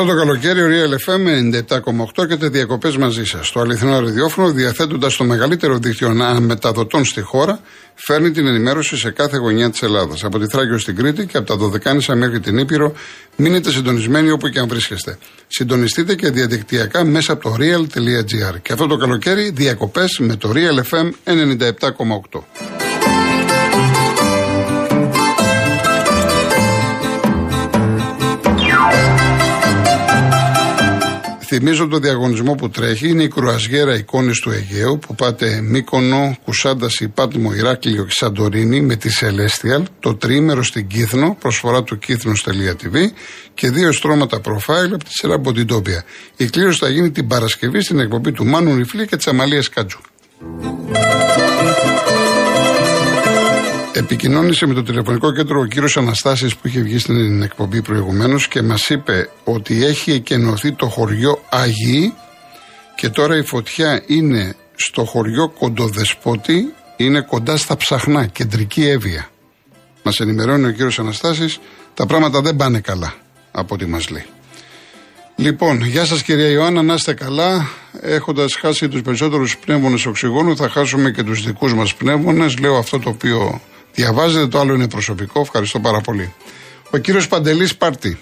Αυτό το καλοκαίρι ο Real FM 97,8 και τα διακοπές μαζί σας. Το αληθινό ραδιόφωνο, διαθέτοντας το μεγαλύτερο δίκτυο αναμεταδοτών στη χώρα, φέρνει την ενημέρωση σε κάθε γωνιά της Ελλάδας. Από τη Θράκη στην Κρήτη και από τα Δωδεκάνησα μέχρι την Ήπειρο, μείνετε συντονισμένοι όπου και αν βρίσκεστε. Συντονιστείτε και διαδικτυακά μέσα από το real.gr. Και αυτό το καλοκαίρι διακοπές με το Real FM 97,8. Θυμίζω το διαγωνισμό που τρέχει. Είναι η κρουαζιέρα εικόνες του Αιγαίου που πάτε Μύκονο, Κουσάντα, Υπάτμο, Ηράκλειο και Σαντορίνη με τη Celestial. Το τρίμερο στην Κύθνο, προσφορά του κύθνο.tv και δύο στρώματα προφάιλ από τη σειρά Μποντιντόπια. Η κλήρωση θα γίνει την Παρασκευή στην εκπομπή του Μάνου Νιφλή και της Αμαλίας Κάτζου. Επικοινώνησε με το τηλεφωνικό κέντρο ο κύριος Αναστάσης που είχε βγει στην εκπομπή προηγουμένως και μας είπε ότι έχει εκενωθεί το χωριό Αγί και τώρα η φωτιά είναι στο χωριό Κοντοδεσπότη, είναι κοντά στα ψαχνά, κεντρική έβεια. Μας ενημερώνει ο κύριος Αναστάσης, τα πράγματα δεν πάνε καλά από ό,τι μας λέει. Λοιπόν, γεια σας κυρία Ιωάννα, να είστε καλά. Έχοντας χάσει τους περισσότερους πνεύμονες οξυγόνου, θα χάσουμε και τους δικούς μας πνεύμονες. Λέω αυτό το οποίο Διαβάζετε, το άλλο είναι προσωπικό. Ευχαριστώ πάρα πολύ. Ο κύριος Παντελής Πάρτη.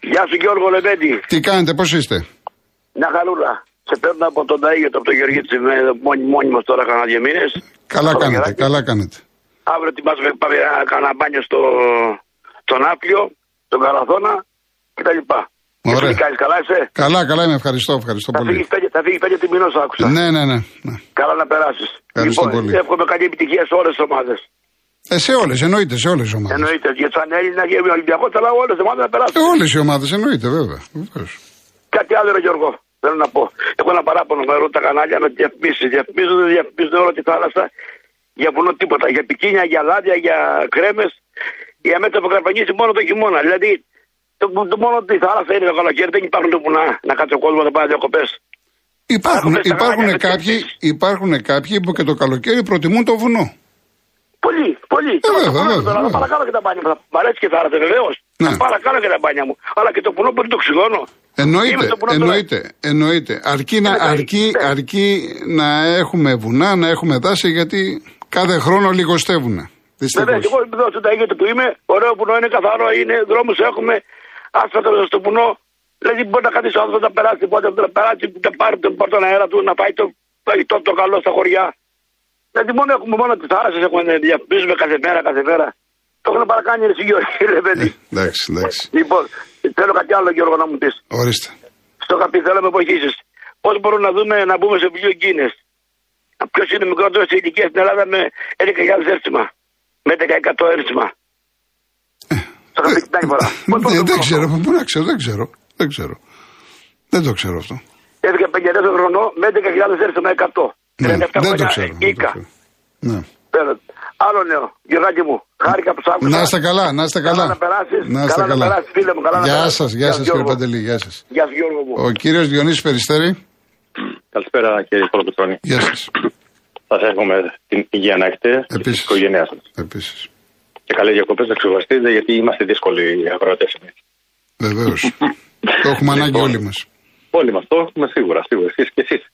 Γεια σου Γιώργο Λεβέντη. Τι κάνετε, πώς είστε; Μια χαρούλα. Σε παίρνω από τον Ταΐγετο, από τον Γεωργή τη μόνοι, μόνοι μα τώρα κάνα δύο μήνες. Καλά κάνετε, καλά κάνετε. Αύριο ετοιμάζουμε πάμε να κάνουμε μπάνιο στο, στον Άπλιο, στον Καραθώνα κτλ. Ωραία. Κάνεις, καλά είσαι; Καλά, καλά είμαι. Ευχαριστώ, ευχαριστώ θα πολύ. Φύγεις, θα φύγεις πέντε τιμηνό, άκουσα. Ναι, ναι, ναι, ναι. Καλά να περάσεις. Ευχαριστώ λοιπόν, πολύ. εύχομαι καλή επιτυχία σε όλες τις ομάδες. Ε, σε όλες, εννοείται, σε όλες τις ομάδες. Εννοείται. Για σαν Έλληνα και Ολυμπιακό, αλλά όλες τις ομάδες να περάσουν. Ε, όλες οι ομάδες, εννοείται, βέβαια. Βεβαίως. Κάτι άλλο, ρε Γιώργο, θέλω να πω. Έχω ένα παράπονο με τα κανάλια με διαφημίσεις. Διαφημίζουν, δεν διαφημίζουν όλη τη θάλασσα για βουνό τίποτα. Για πικίνια, για λάδια, για κρέμες. Για μέτρα που καρπανίσει μόνο το χειμώνα. Δηλαδή το, το μόνο τη θάλασσα είναι το καλοκαίρι, δεν υπάρχουν το βουνά να κάτσει ο κόσμος να πάει διακοπέ. Υπάρχουν, Υπάρχουν στα υπάρχουν, κανάλια με κάποιοι, διαφημίσεις. υπάρχουν κάποιοι που και το καλοκαίρι προτιμούν το βουνό. Πολύ, πολύ. Ε, Τώρα βέβαια, το βουνό, βέβαια, τώρα βέβαια. θα παρακάνω και τα μπάνια μου. Θα μ' αρέσει και η θάλασσα βεβαίως. Ναι. Θα παρακάνω και τα μπάνια μου. Αλλά και το βουνό που είναι το οξυγόνο. Είμαι Εννοείται, στο βουνό τώρα. εννοείται, εννοείται. Αρκεί να, Ε, αρκεί, ναι. αρκεί να έχουμε βουνά, να έχουμε δάση, γιατί κάθε χρόνο λιγοστεύουν. Δυστυχώς. Βέβαια, εγώ εδώ στο Ταγίγετο που είμαι, ωραίο βουνό είναι καθαρό, είναι δρόμους έχουμε, άσφαλτο στο βουνό. Δηλαδή μπορεί να καθίσει ο άνθρωπος να περάσει, πότε να περάσει, να πάρει τον, πάρει τον αέρα του, να πάει το φαγητό το καλό στα χωριά. Δηλαδή μόνο έχουμε μόνο τις θάλασσες, έχουμε να διαφημίζουμε κάθε μέρα, κάθε μέρα. Το έχουν παρακάνει ρε Γιώργο, ρε παιδί. Εντάξει, εντάξει. Λοιπόν, θέλω κάτι άλλο Γιώργο να μου πεις. Ορίστε. Στο καπί θέλω να με βοηθήσεις. Πώς μπορούμε να δούμε να μπούμε σε βιβλίο Γκίνε. Ποιος είναι μικρότερος σε ηλικία στην Ελλάδα με 11.000 έρθιμα. Με 11% έρθιμα. Το είχα πει την άλλη φορά. Πώς Ε, μπορούμε Δεν να το ξέρω, βρούμε. πού να ξέρω, δεν ξέρω. Δεν ξέρω. Δεν το ξέρω αυτό. Έφυγε 50 χρονών με 11.000 έρθιμα 100. Ναι, 37 δεν το χρόνια ξέρω. δεν το Ήκα. ξέρω. Ναι. Πέρα. Άλλο νέο. Γιωργάκη μου. Χάρηκα που σ' άκουσα. Να είστε καλά, να είστε καλά. Καλά να περάσεις. Να είστε Καλά να καλά. περάσεις, φίλε μου. Καλά να Γεια περάσεις. σας, γεια Γεια σας σου, κύριε Γιώργο. Παντελή, γεια σας. Γεια σου Γιώργο μου. Ο κύριος Διονύσης Περιστέρη, Καλησπέρα κύριε Πρωτοκτρόνη. γεια σας. Θα σας εύχομαι την υγεία να έχετε και Επίσης. την οικογένειάς σας. Επίσης. Και καλές διακοπές να ξεχωριστείτε γιατί είμαστε δύσκολοι οι αγρότες εμείς. Βεβαίως. το έχουμε ανάγκη Λοιπόν. όλοι μας. Όλοι μας το έχουμε σίγουρα, σίγουρα. Εσείς και εσείς.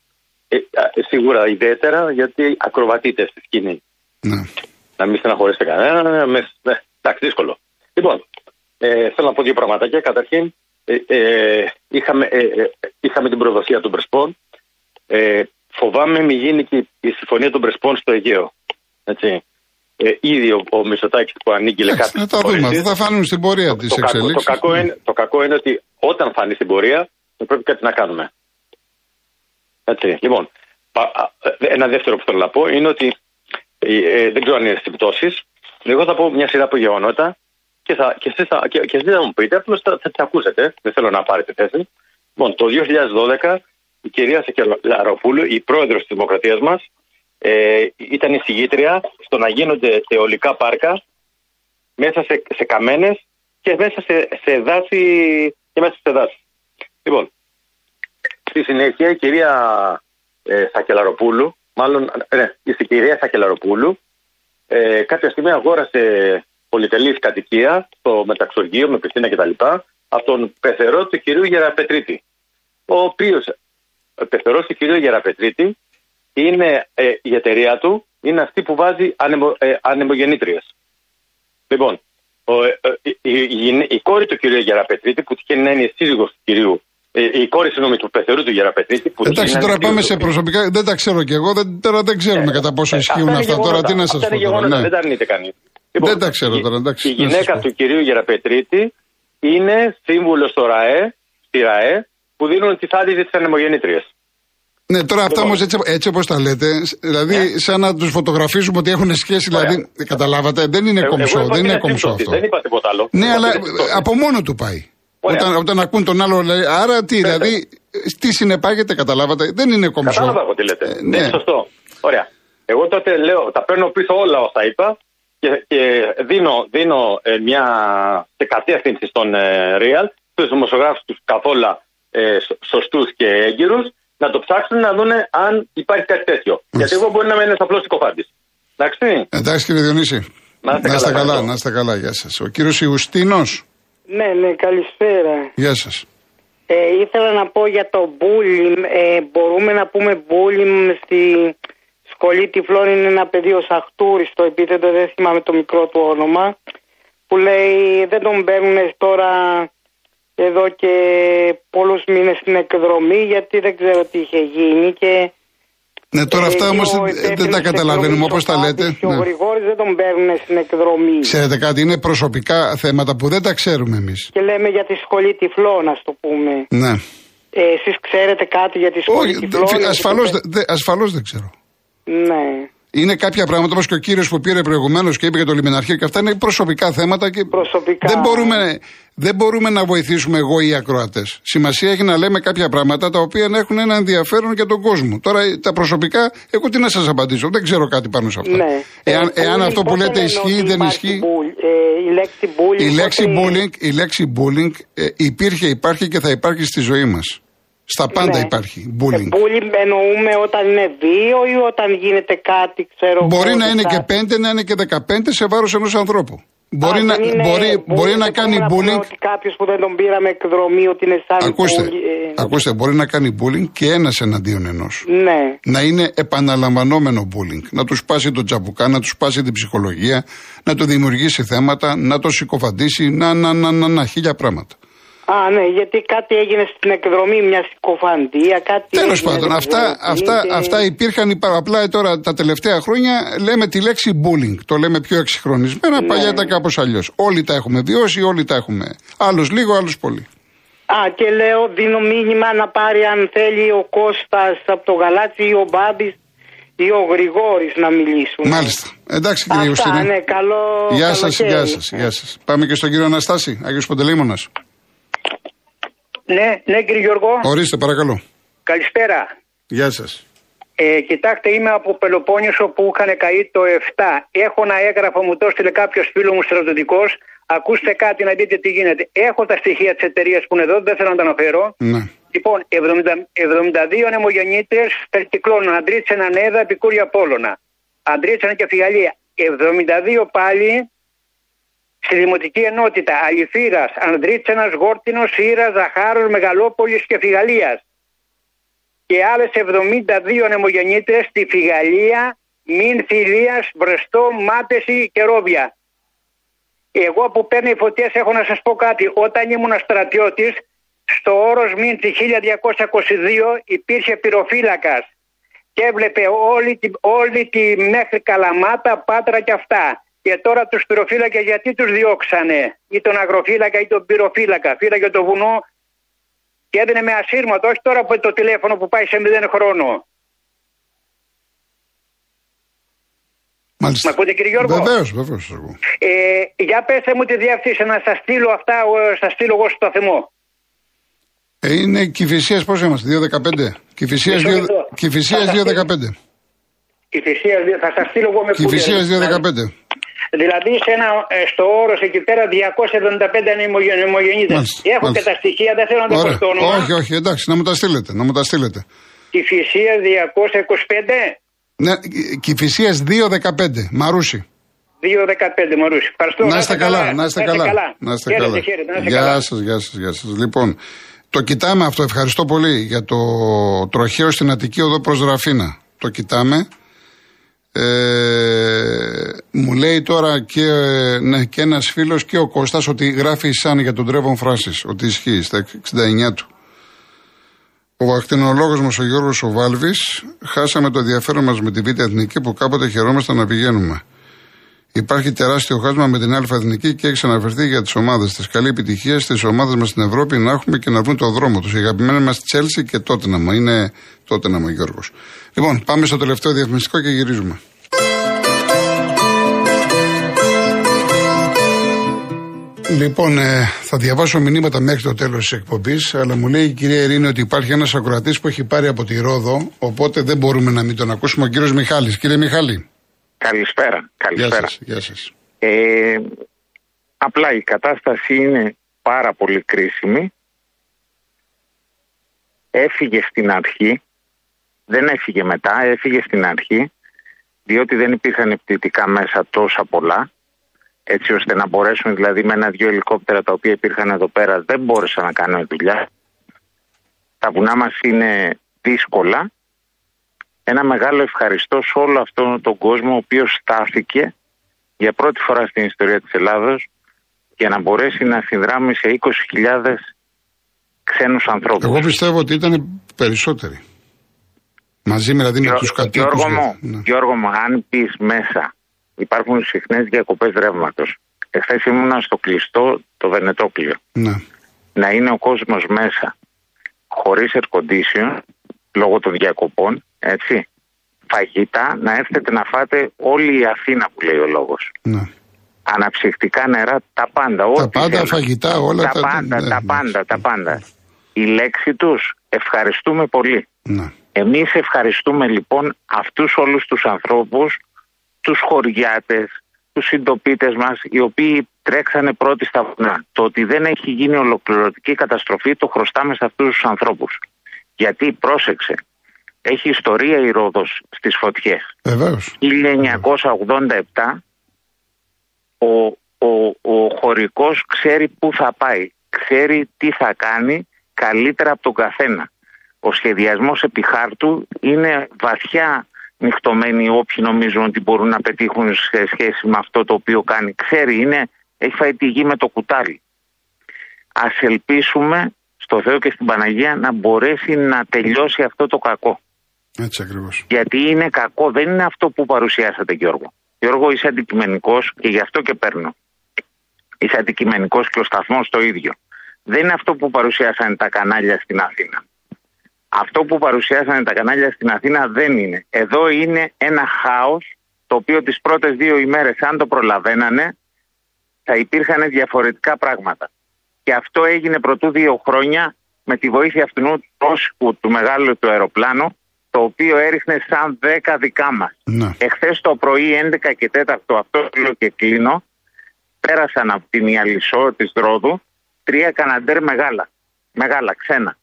Ε, α, σίγουρα ιδιαίτερα γιατί ακροβατείτε στη σκηνή. Ναι. Να μην στεναχωρήσετε κανέναν. ε, με- ναι, εντάξει, δύσκολο. Λοιπόν, ε, θέλω να πω δύο πραγματάκια. Καταρχήν, ε, ε, είχαμε, ε, ε, είχαμε την προδοσία των Πρεσπών. Ε, φοβάμαι μη γίνει και η συμφωνία των Πρεσπών στο Αιγαίο. Έτσι. Ε, ήδη ο, ο Μητσοτάκης που ανήγγειλε Εντάξει, κάτι. να τα δούμε. Αυτά θα φάνουν στην πορεία της το, κακό, το, εξελίξη. κακό είναι, το κακό είναι ότι όταν φανεί στην πορεία θα πρέπει κάτι να κάνουμε. Έτσι. Λοιπόν, πα- α, ε, ένα δεύτερο που θέλω να πω είναι ότι ε, ε, δεν ξέρω αν είναι συμπτώσει. Εγώ θα πω μια σειρά από γεγονότα και, θα, και, εσείς θα, και, και εσείς θα μου πείτε, απλώς θα, θα, τα ακούσετε. Δεν θέλω να πάρετε θέση. Λοιπόν, το 2012 η κυρία Σακελαροπούλου, η πρόεδρος της Δημοκρατίας μας, ε, ήταν η συγγήτρια στο να γίνονται αιωλικά πάρκα μέσα σε, σε καμένες και μέσα σε, σε δάση και μέσα σε δάση. Λοιπόν, στη συνέχεια η κυρία ε, Σακελαροπούλου, μάλλον ναι, η κυρία Σακελαροπούλου, ε, κάποια στιγμή αγόρασε πολυτελή κατοικία στο μεταξουργείο με πισίνα κτλ. από τον πεθερό του κυρίου Γεραπετρίτη. Ο οποίος ο πεθερός του κυρίου Γεραπετρίτη είναι ε, η εταιρεία του, είναι αυτή που βάζει ανεμο, ε, ανεμογεννήτριες. Λοιπόν, ο, ε, ε, η, η, η, κόρη του κυρίου Γεραπετρίτη, που τυχαίνει να είναι σύζυγος του κυρίου, ε, η κόρη συγγνώμη του πεθερού του Γεραπετρίτη. Που Εντάξει, τώρα πάμε σε προσωπικά. Δεν τα ξέρω κι εγώ, δεν, τώρα δεν ξέρουμε κατά πόσο ισχύουν αυτά. Τώρα τι να σας πω. Τώρα, ναι. Δεν τα αρνείται κανείς. Λοιπόν, δεν τα ξέρω τώρα, εντάξει. Η γυναίκα του κυρίου Γεραπετρίτη είναι σύμβουλος στο ΡΑΕ, στη ΡΑΕ, που δίνουν τις άδειες τη ανεμογεννήτρια. Ναι, τώρα αυτά όμως έτσι, έτσι όπως τα λέτε, δηλαδή ναι. σαν να τους φωτογραφίζουμε ότι έχουν σχέση, δηλαδή. Καταλάβατε, δεν είναι ε, κομψό. Δεν είναι κομψό αυτό. Δεν είπα τίποτα άλλο. Ναι, αλλά από μόνο του πάει. Όταν, όταν ακούν τον άλλο, λέει, άρα τι, δηλαδή, τι συνεπάγεται, καταλάβατε, δεν είναι κομψό. Κατάλαβα εγώ τι λέτε. Ε, ναι. Είναι σωστό. Ωραία. Εγώ τότε λέω, τα παίρνω πίσω όλα όσα είπα και, και δίνω, δίνω ε, μια κατεύθυνση στον ε, Real, στους δημοσιογράφους τους καθόλου ε, σωστούς και έγκυρους, να το ψάξουν να δουν αν υπάρχει κάτι τέτοιο. Γιατί εγώ μπορεί να είμαι ένας απλός συκοφάντης. Εντάξει. Εντάξει κύριε Διονύση. Να είστε, καλά, καλά, να είστε καλά, γεια σας. Ο κύριος Ιουστίνος. Ναι, ναι, καλησπέρα. Γεια σας. Ε, ήθελα να πω για το bullying. Ε, μπορούμε να πούμε bullying στη σχολή τυφλών είναι ένα παιδί ο Σαχτούρης, το επίθετο δεν θυμάμαι το μικρό του όνομα, που λέει δεν τον παίρνουν τώρα εδώ και πολλούς μήνες στην εκδρομή γιατί δεν ξέρω τι είχε γίνει και ναι, τώρα αυτά ε, όμως δεν τα καταλαβαίνουμε όπως τα λέτε. Και ο ναι. Γρηγόρης δεν τον παίρνουν στην εκδρομή. Ξέρετε κάτι, είναι προσωπικά θέματα που δεν τα ξέρουμε εμείς. Και λέμε για τη σχολή τυφλών, ας το πούμε. Ναι. Ε, Εσείς ξέρετε κάτι για τη σχολή Όχι, τυφλών. Ασφαλώς δεν ξέρω. Ναι. Είναι κάποια πράγματα όπως και ο κύριος που πήρε προηγουμένως και είπε για το λιμεναρχείο και αυτά είναι προσωπικά θέματα και προσωπικά. Δεν, μπορούμε, δεν μπορούμε να βοηθήσουμε εγώ ή οι ακροατές. Σημασία έχει να λέμε κάποια πράγματα τα οποία να έχουν ένα ενδιαφέρον για τον κόσμο. Τώρα τα προσωπικά, εγώ τι να σας απαντήσω, δεν ξέρω κάτι πάνω σε αυτά. Ναι. Εάν, ε, εάν αυτό που λέτε ισχύει ή δεν ισχύει; Ε, η λέξη bullying, η λέξη bullying, η λέξη bullying ε, υπήρχε, υπάρχει και θα υπάρχει στη ζωή μας. Στα πάντα ναι. υπάρχει bullying. bullying εννοούμε όταν είναι δύο ή όταν γίνεται κάτι, ξέρω Μπορεί να είναι και πέντε, να είναι και δεκαπέντε σε βάρος ενός ανθρώπου. Μπορεί, να, είναι, μπορεί, μπορεί να κάνει bullying. Ότι κάποιος που δεν τον πήραμε εκδρομή, ότι είναι σαν. Ακούστε, bullying, ε, ακούστε, μπορεί να κάνει bullying και ένας εναντίον ενός. Ναι. Να είναι επαναλαμβανόμενο bullying. Να τους σπάσει τον τσαμπουκά, να τους σπάσει την ψυχολογία, να του δημιουργήσει θέματα, να το συκοφαντήσει, να, να, να, να, να χίλια πράγματα. Α, ναι, γιατί κάτι έγινε στην εκδρομή, μιας συκοφαντία, κάτι. Τέλος πάντων, αυτά, αυτά, και... αυτά υπήρχαν απλά τώρα τα τελευταία χρόνια λέμε τη λέξη bullying. Το λέμε πιο εξυγχρονισμένα, ναι. παλιά ήταν κάπως αλλιώς. Όλοι τα έχουμε βιώσει, όλοι τα έχουμε. Άλλος λίγο, άλλος πολύ. Α, και λέω, δίνω μήνυμα να πάρει αν θέλει ο Κώστας από το Γαλάτσι ή ο Μπάμπης ή ο Γρηγόρης να μιλήσουν. Μάλιστα. Εντάξει κύριε Ιουστινή. ναι, καλό Γεια σας, γεια σας, γεια σας. Πάμε και στον κύριο Αναστάση, Άγιος Ποντελήμωνας. Ναι, ναι κύριε Γιώργο. Ορίστε παρακαλώ. Καλησπέρα. Γεια σας. Ε, κοιτάξτε, είμαι από Πελοπόννησο που είχαν καεί το 7. Έχω ένα έγγραφο, μου το έστειλε κάποιος φίλος μου στρατιωτικός. Ακούστε κάτι να δείτε τι γίνεται. Έχω τα στοιχεία της εταιρείας που είναι εδώ, δεν θέλω να τα αναφέρω. Ναι. Λοιπόν, 70, 72 ανεμογεννήτρε περικυκλώνουν. Αντρίτσενα Νέδα, Επικούρια Πόλωνα. Αντρίτσενα και Φιγαλία. 72 πάλι στη Δημοτική Ενότητα Αλυφύρα, Ανδρίτσενας, Γόρτινος, Σύρας, Ζαχάρο, Μεγαλόπολης και Φιγαλία. Και άλλες 72 ανεμογεννήτρε στη Φιγαλία, Μην Φιλία, Βρεστό, Μάτεση και Ρόβια. Εγώ που παίρνει φωτιές έχω να σας πω κάτι. Όταν ήμουν στρατιώτης, στο όρος Μίντσι 1222 υπήρχε πυροφύλακας και έβλεπε όλη τη, όλη τη μέχρι Καλαμάτα, Πάτρα και αυτά. Και τώρα τους πυροφύλακες γιατί τους διώξανε, ή τον αγροφύλακα ή τον πυροφύλακα; Φύλακε το βουνό και έδινε με ασύρματο, όχι τώρα που το τηλέφωνο που πάει σε 0 χρόνο. Μάλιστα. Μα ακούτε κύριε Γιώργο; Βεβαίως, βεβαίως. Ε, για πέστε μου τη διεύθυνση να σας στείλω αυτά, σας στείλω εγώ στο θεμό. Ε, είναι κυφυσίας, πώς είμαστε, 2.15. Κυφυσίας 2.15. Κυφυσίας, θα σας στείλω εγώ με Κυφυσίας 2.15. Δηλαδή σε ένα, ε, στο όρος εκεί πέρα 275 ανεμογεννήτες. Έχω μάλιστα. και τα στοιχεία, δεν θέλω να τα πω στο όνομα. Όχι, όχι, εντάξει, να μου τα στείλετε. Να μου τα στείλετε. Κυφυσία 225. Ναι, Κυφυσία 215, Μαρούσι. 2-15 Μαρούσι. Ευχαριστώ. Να είστε καλά, να είστε καλά. Να είστε καλά. Χαίρετε, χαίρετε, να είστε Γεια καλά. σας, γεια σας, γεια σας. Λοιπόν, το κοιτάμε αυτό. Ευχαριστώ πολύ για το τροχαίο στην Αττική οδό προς Ραφίνα. Το κοιτάμε. Ε, μου λέει τώρα και, ναι, και ένας φίλος και ο Κώστας ότι γράφει σαν για τον Τρέβον Φράσις, ότι ισχύει στα 69 του. Ο ακτινολόγος μας ο Γιώργος ο Βάλβης, χάσαμε το ενδιαφέρον μας με τη Β' Εθνική που κάποτε χαιρόμασταν να πηγαίνουμε. Υπάρχει τεράστιο χάσμα με την Α Εθνική και έχει αναφερθεί για τις ομάδες της. Καλή επιτυχία στις ομάδες μας στην Ευρώπη να έχουμε και να βρουν το δρόμο τους. Η αγαπημένη μας Τσέλσι και τότε να μου είναι τότε να μου Γιώργος. Λοιπόν, πάμε στο τελευταίο διαφημιστικό και γυρίζουμε. Λοιπόν, ε, θα διαβάσω μηνύματα μέχρι το τέλος της εκπομπής, αλλά μου λέει η κυρία Ειρήνη ότι υπάρχει ένας ακροατής που έχει πάρει από τη Ρόδο, οπότε δεν μπορούμε να μην τον ακούσουμε. Ο κύριος Μιχάλης. Κύριε Μιχάλη. Καλησπέρα. Γεια Καλησπέρα. σας, γεια σας. Ε, απλά η κατάσταση είναι πάρα πολύ κρίσιμη. Έφυγε στην αρχή, δεν έφυγε μετά, έφυγε στην αρχή, διότι δεν υπήρχαν επιτητικά μέσα τόσα πολλά, έτσι ώστε να μπορέσουν δηλαδή με ένα-δυο ελικόπτερα τα οποία υπήρχαν εδώ πέρα δεν μπόρεσαν να κάνουν δουλειά. Τα βουνά μας είναι δύσκολα ένα μεγάλο ευχαριστώ σε όλο αυτόν τον κόσμο ο οποίος στάθηκε για πρώτη φορά στην ιστορία της Ελλάδος για να μπορέσει να συνδράμει σε 20.000 ξένους ανθρώπους. Εγώ πιστεύω ότι ήταν περισσότεροι. Μαζί δηλαδή με Γιώ- τους κατοίκους. Γιώργο μου, Γιώργο μου, αν πεις μέσα, υπάρχουν συχνές διακοπές ρεύματος. Εχθές ήμουνα στο κλειστό το Βενετόκλειο. Ναι. Να είναι ο κόσμος μέσα χωρίς air condition λόγω των διακοπών, έτσι. Φαγητά να έρθετε να φάτε όλη η Αθήνα που λέει ο λόγος. ναι. Αναψυκτικά νερά, τα πάντα. Τα ό,τι πάντα, θέλετε. φαγητά, όλα τα, τα. πάντα, ναι, τα ναι. πάντα, τα πάντα. Η λέξη τους ευχαριστούμε πολύ. Ναι. Εμείς ευχαριστούμε λοιπόν αυτούς όλους τους ανθρώπους, τους χωριάτες, τους συντοπίτες μας, οι οποίοι τρέξανε πρώτοι στα βουνά. Το ότι δεν έχει γίνει ολοκληρωτική καταστροφή το χρωστάμε σε αυτούς τους ανθρώπους. Γιατί πρόσεξε, έχει ιστορία η Ρόδος στις φωτιές. Βεβαίως. 1987 ο, ο, ο χωρικός ξέρει πού θα πάει, ξέρει τι θα κάνει καλύτερα από τον καθένα. Ο σχεδιασμός επί χάρτου είναι βαθιά νυχτωμένοι όποιοι νομίζουν ότι μπορούν να πετύχουν σε σχέση με αυτό το οποίο κάνει. Ξέρει, είναι, έχει φάει τη γη με το κουτάλι. Ας ελπίσουμε στο Θεό και στην Παναγία να μπορέσει να τελειώσει αυτό το κακό. Έτσι ακριβώς. Γιατί είναι κακό, δεν είναι αυτό που παρουσιάσατε Γιώργο. Γιώργο είσαι αντικειμενικός και γι' αυτό και παίρνω. Είσαι αντικειμενικός και ο σταθμός το ίδιο. Δεν είναι αυτό που παρουσιάσανε τα κανάλια στην Αθήνα. Αυτό που παρουσιάσανε τα κανάλια στην Αθήνα δεν είναι. Εδώ είναι ένα χάος το οποίο τις πρώτες δύο ημέρες αν το προλαβαίνανε θα υπήρχαν διαφορετικά πράγματα. Και αυτό έγινε πρωτού δύο χρόνια με τη βοήθεια αυτού του πρόσωπου του μεγάλου του αεροπλάνου το οποίο έριχνε σαν δέκα δικά μας. Ναι. Εχθές το πρωί 11 και 4 αυτό λέω και κλείνω πέρασαν από την Ιαλισσό της Ρόδου τρία καναντέρ μεγάλα, μεγάλα ξένα.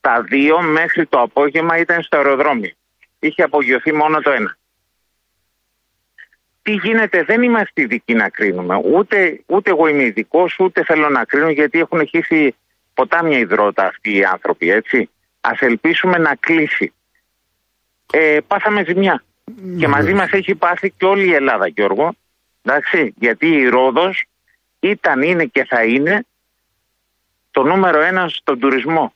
Τα δύο μέχρι το απόγευμα ήταν στο αεροδρόμιο. Είχε απογειωθεί μόνο το ένα. Τι γίνεται, δεν είμαστε ειδικοί να κρίνουμε. Ούτε, ούτε εγώ είμαι ειδικός, ούτε θέλω να κρίνω γιατί έχουν χύσει ποτάμια υδρότα αυτοί οι άνθρωποι, έτσι. Ας ελπίσουμε να κλείσει. Ε, πάθαμε ζημιά. Και μαζί μας έχει πάθει και όλη η Ελλάδα, Γιώργο. Εντάξει, γιατί η Ρόδος ήταν, είναι και θα είναι το νούμερο ένα στον τουρισμό.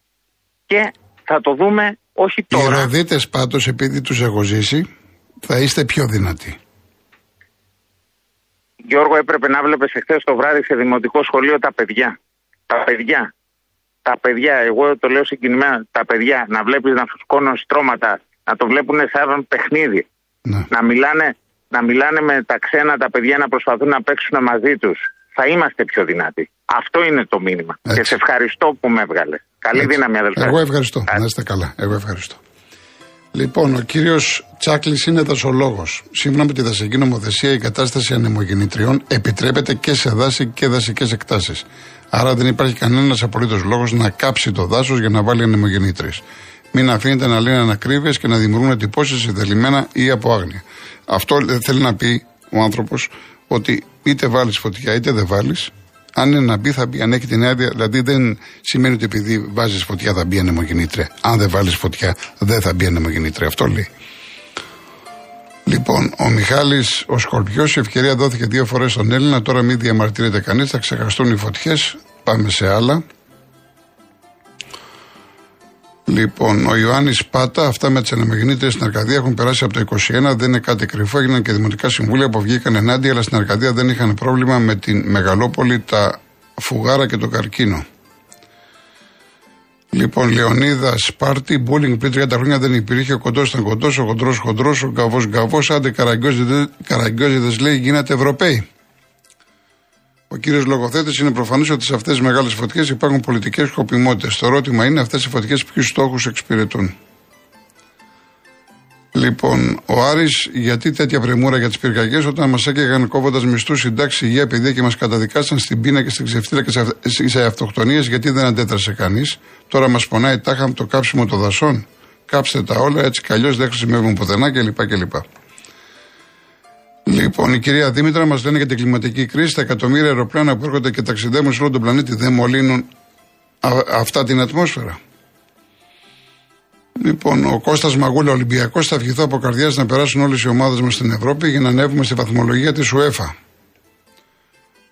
Και θα το δούμε όχι Οι τώρα. Ροδίτες πάντως, επειδή τους έχω ζήσει, θα είστε πιο δυνατοί. Γιώργο, έπρεπε να βλέπεις εχθές το βράδυ σε δημοτικό σχολείο τα παιδιά. Τα παιδιά. Τα παιδιά, εγώ το λέω συγκινημένα, τα παιδιά να βλέπεις να φουσκώνουν στρώματα, να το βλέπουν σαν παιχνίδι. Ναι. Να μιλάνε, να μιλάνε με τα ξένα τα παιδιά να προσπαθούν να παίξουν μαζί τους. Θα είμαστε πιο δυνατοί. Αυτό είναι το μήνυμα. Έτσι. Και σε ευχαριστώ που με έβγαλε. Καλή Έτσι. δύναμη, αδελφέ. Εγώ ευχαριστώ. Να είστε καλά. Εγώ ευχαριστώ. Λοιπόν, ο κύριος Τσάκλης είναι δασολόγος. Σύμφωνα με τη δασική νομοθεσία, η κατάσταση ανεμογεννητριών επιτρέπεται και σε δάση και δασικές εκτάσεις. Άρα δεν υπάρχει κανένας απολύτως λόγος να κάψει το δάσος για να βάλει ανεμογεννήτριες. Μην αφήνετε να λένε ανακρίβειες και να δημιουργούν εντυπώσεις ιδελημένα ή από άγνοια. Αυτό ε, θέλει να πει ο άνθρωπος ότι είτε βάλεις φωτιά είτε δεν βάλεις, αν είναι να μπει, θα μπει. Αν έχει την άδεια, δηλαδή δεν σημαίνει ότι επειδή βάζεις φωτιά θα μπει ανεμογεννήτρια. Αν δεν βάλεις φωτιά, δεν θα μπει ανεμογεννήτρια. Αυτό λέει. Λοιπόν, ο Μιχάλης, ο Σκορπιός, η ευκαιρία δόθηκε δύο φορές στον Έλληνα. Τώρα μην διαμαρτύρεται κανείς, θα ξεχαστούν οι φωτιές. Πάμε σε άλλα. Λοιπόν, ο Ιωάννης Πάτα, αυτά με τις ανεμογεννήτριε στην Αρκαδία έχουν περάσει από το 21, δεν είναι κάτι κρυφό. Έγιναν και δημοτικά συμβούλια που βγήκαν ενάντια, αλλά στην Αρκαδία δεν είχαν πρόβλημα με την Μεγαλόπολη, τα φουγάρα και το καρκίνο. Λοιπόν, Λεωνίδα Σπάρτη, μπούλινγκ πριν 30 χρόνια δεν υπήρχε. Ο κοντός ήταν κοντός, ο χοντρό χοντρό, ο γκαβός γκαβός. Άντε καραγκιόζιδες λέει γίνατε Ευρωπαίοι. Ο κύριος Λογοθέτης είναι προφανής ότι σε αυτές τις μεγάλες φωτιές υπάρχουν πολιτικές σκοπιμότητες. Το ερώτημα είναι αυτές οι φωτιές ποιους στόχους εξυπηρετούν. Λοιπόν, ο Άρης, γιατί τέτοια πρεμούρα για τις πυρκαγιές όταν μας έκαιγαν κόβοντας μισθούς, συντάξει, υγεία, παιδεία και μας καταδικάσαν στην πείνα και στην ξεφτύρα και σε αυτοκτονίες, γιατί δεν αντέδρασε κανείς. Τώρα μας πονάει τάχα το κάψιμο των δασών. Κάψτε τα όλα, έτσι κι αλλιώς δεν χρησιμεύουν πουθενά κλπ. κλπ. Λοιπόν, η κυρία Δήμητρα μας λένε για την κλιματική κρίση. Τα εκατομμύρια αεροπλάνα που έρχονται και ταξιδεύουν σε όλο τον πλανήτη δεν μολύνουν αυτά την ατμόσφαιρα. Λοιπόν, ο Κώστας Μαγούλα Ολυμπιακός θα ευχηθώ από καρδιάς να περάσουν όλες οι ομάδες μας στην Ευρώπη για να ανέβουμε στη βαθμολογία της UEFA.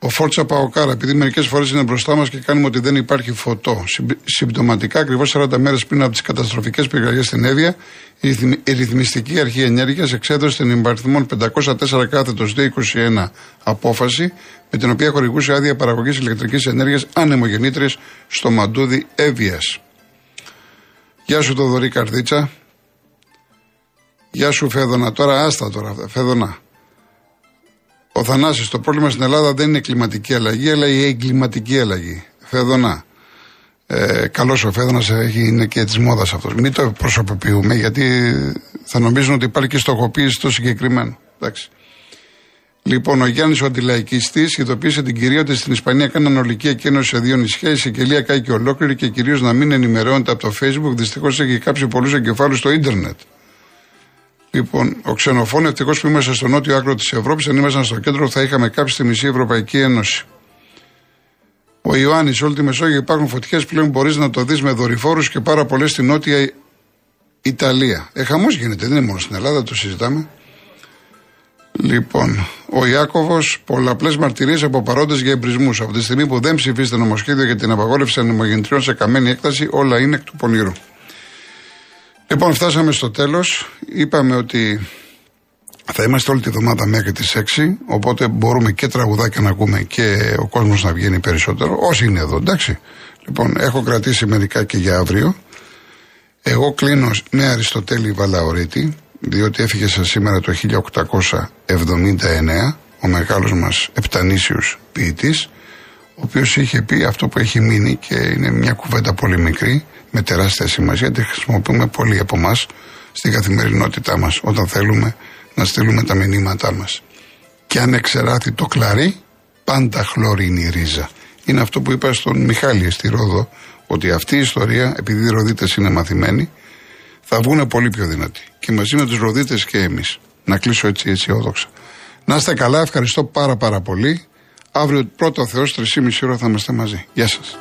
Ο Φόρτσα Παοκάρα, επειδή μερικές φορές είναι μπροστά μας και κάνουμε ότι δεν υπάρχει φωτό. Συμπτωματικά, ακριβώς 40 μέρες πριν από τις καταστροφικές πυρκαγιές στην Εύβοια, η Ρυθμιστική Αρχή Ενέργειας εξέδωσε την υπαριθμόν 504 κάθετος 221 απόφαση, με την οποία χορηγούσε άδεια παραγωγής ηλεκτρικής ενέργειας ανεμογεννήτρε στο μαντούδι Εύβοιας. Γεια σου, Δωρή Καρδίτσα. Γεια σου, Φέδωνα. Τώρα, άστα τώρα, Φέδωνα. Ο Θανάσης, το πρόβλημα στην Ελλάδα δεν είναι η κλιματική αλλαγή, αλλά η εγκληματική αλλαγή. Φέδωνα. Ε, Καλός ο Φέδωνας είναι και της μόδας αυτός. Μην το προσωποποιούμε, γιατί θα νομίζουν ότι υπάρχει και στοχοποίηση στο συγκεκριμένο. Εντάξει. Λοιπόν, ο Γιάννης ο αντιλαϊκιστής ειδοποίησε την κυρία ότι στην Ισπανία κάναν ολική εκένωση σε δύο νησιά. Η Σικελία κάει και ολόκληρη και κυρίως να μην ενημερώνεται από το Facebook. Δυστυχώς έχει κάψει πολλούς εγκεφάλους στο ίντερνετ. Λοιπόν, ο ξενοφών ευτυχώς που είμαστε στο νότιο άκρο της Ευρώπης, αν ήμασταν στο κέντρο, θα είχαμε κάψει τη μισή Ευρωπαϊκή Ένωση. Ο Ιωάννης, όλη τη Μεσόγειο υπάρχουν φωτιές πλέον μπορείς να το δεις με δορυφόρους και πάρα πολλές στην νότια Ιταλία. Ε, χαμός γίνεται, δεν είναι μόνο στην Ελλάδα, το συζητάμε. Λοιπόν, ο Ιάκωβος, πολλαπλές μαρτυρίες από παρόντες για εμπρισμούς. Από τη στιγμή που δεν ψηφίστε νομοσχέδιο για την απαγόρευση ανεμογεννητριών σε καμένη έκταση, όλα είναι εκ του πονηρού. Λοιπόν, φτάσαμε στο τέλος. Είπαμε ότι θα είμαστε όλη τη βδομάδα μέχρι τις 6. Οπότε μπορούμε και τραγουδάκια να ακούμε και ο κόσμος να βγαίνει περισσότερο. Όσοι είναι εδώ, εντάξει. Λοιπόν, έχω κρατήσει μερικά και για αύριο. Εγώ κλείνω με Αριστοτέλη Βαλαωρίτη, διότι έφυγε σε σήμερα το 1879 ο μεγάλος μας επτανήσιος ποιητής, ο οποίος είχε πει αυτό που έχει μείνει και είναι μια κουβέντα πολύ μικρή, με τεράστια σημασία, τη χρησιμοποιούμε πολλοί από εμάς στην καθημερινότητά μας, όταν θέλουμε να στείλουμε τα μηνύματά μας. Και αν εξεράθει το κλαρί, πάντα χλωρίνει η ρίζα. Είναι αυτό που είπα στον Μιχάλη στη Ρόδο, ότι αυτή η ιστορία, επειδή οι Ροδίτες είναι μαθημένοι, θα βγουν πολύ πιο δυνατοί. Και μαζί με τους Ροδίτες και εμείς. Να κλείσω έτσι αισιόδοξα. Να είστε καλά, ευχαριστώ πάρα πάρα πολύ. Αύριο πρώτο Θεός, 3,5 ώρα θα είμαστε μαζί. Γεια σας.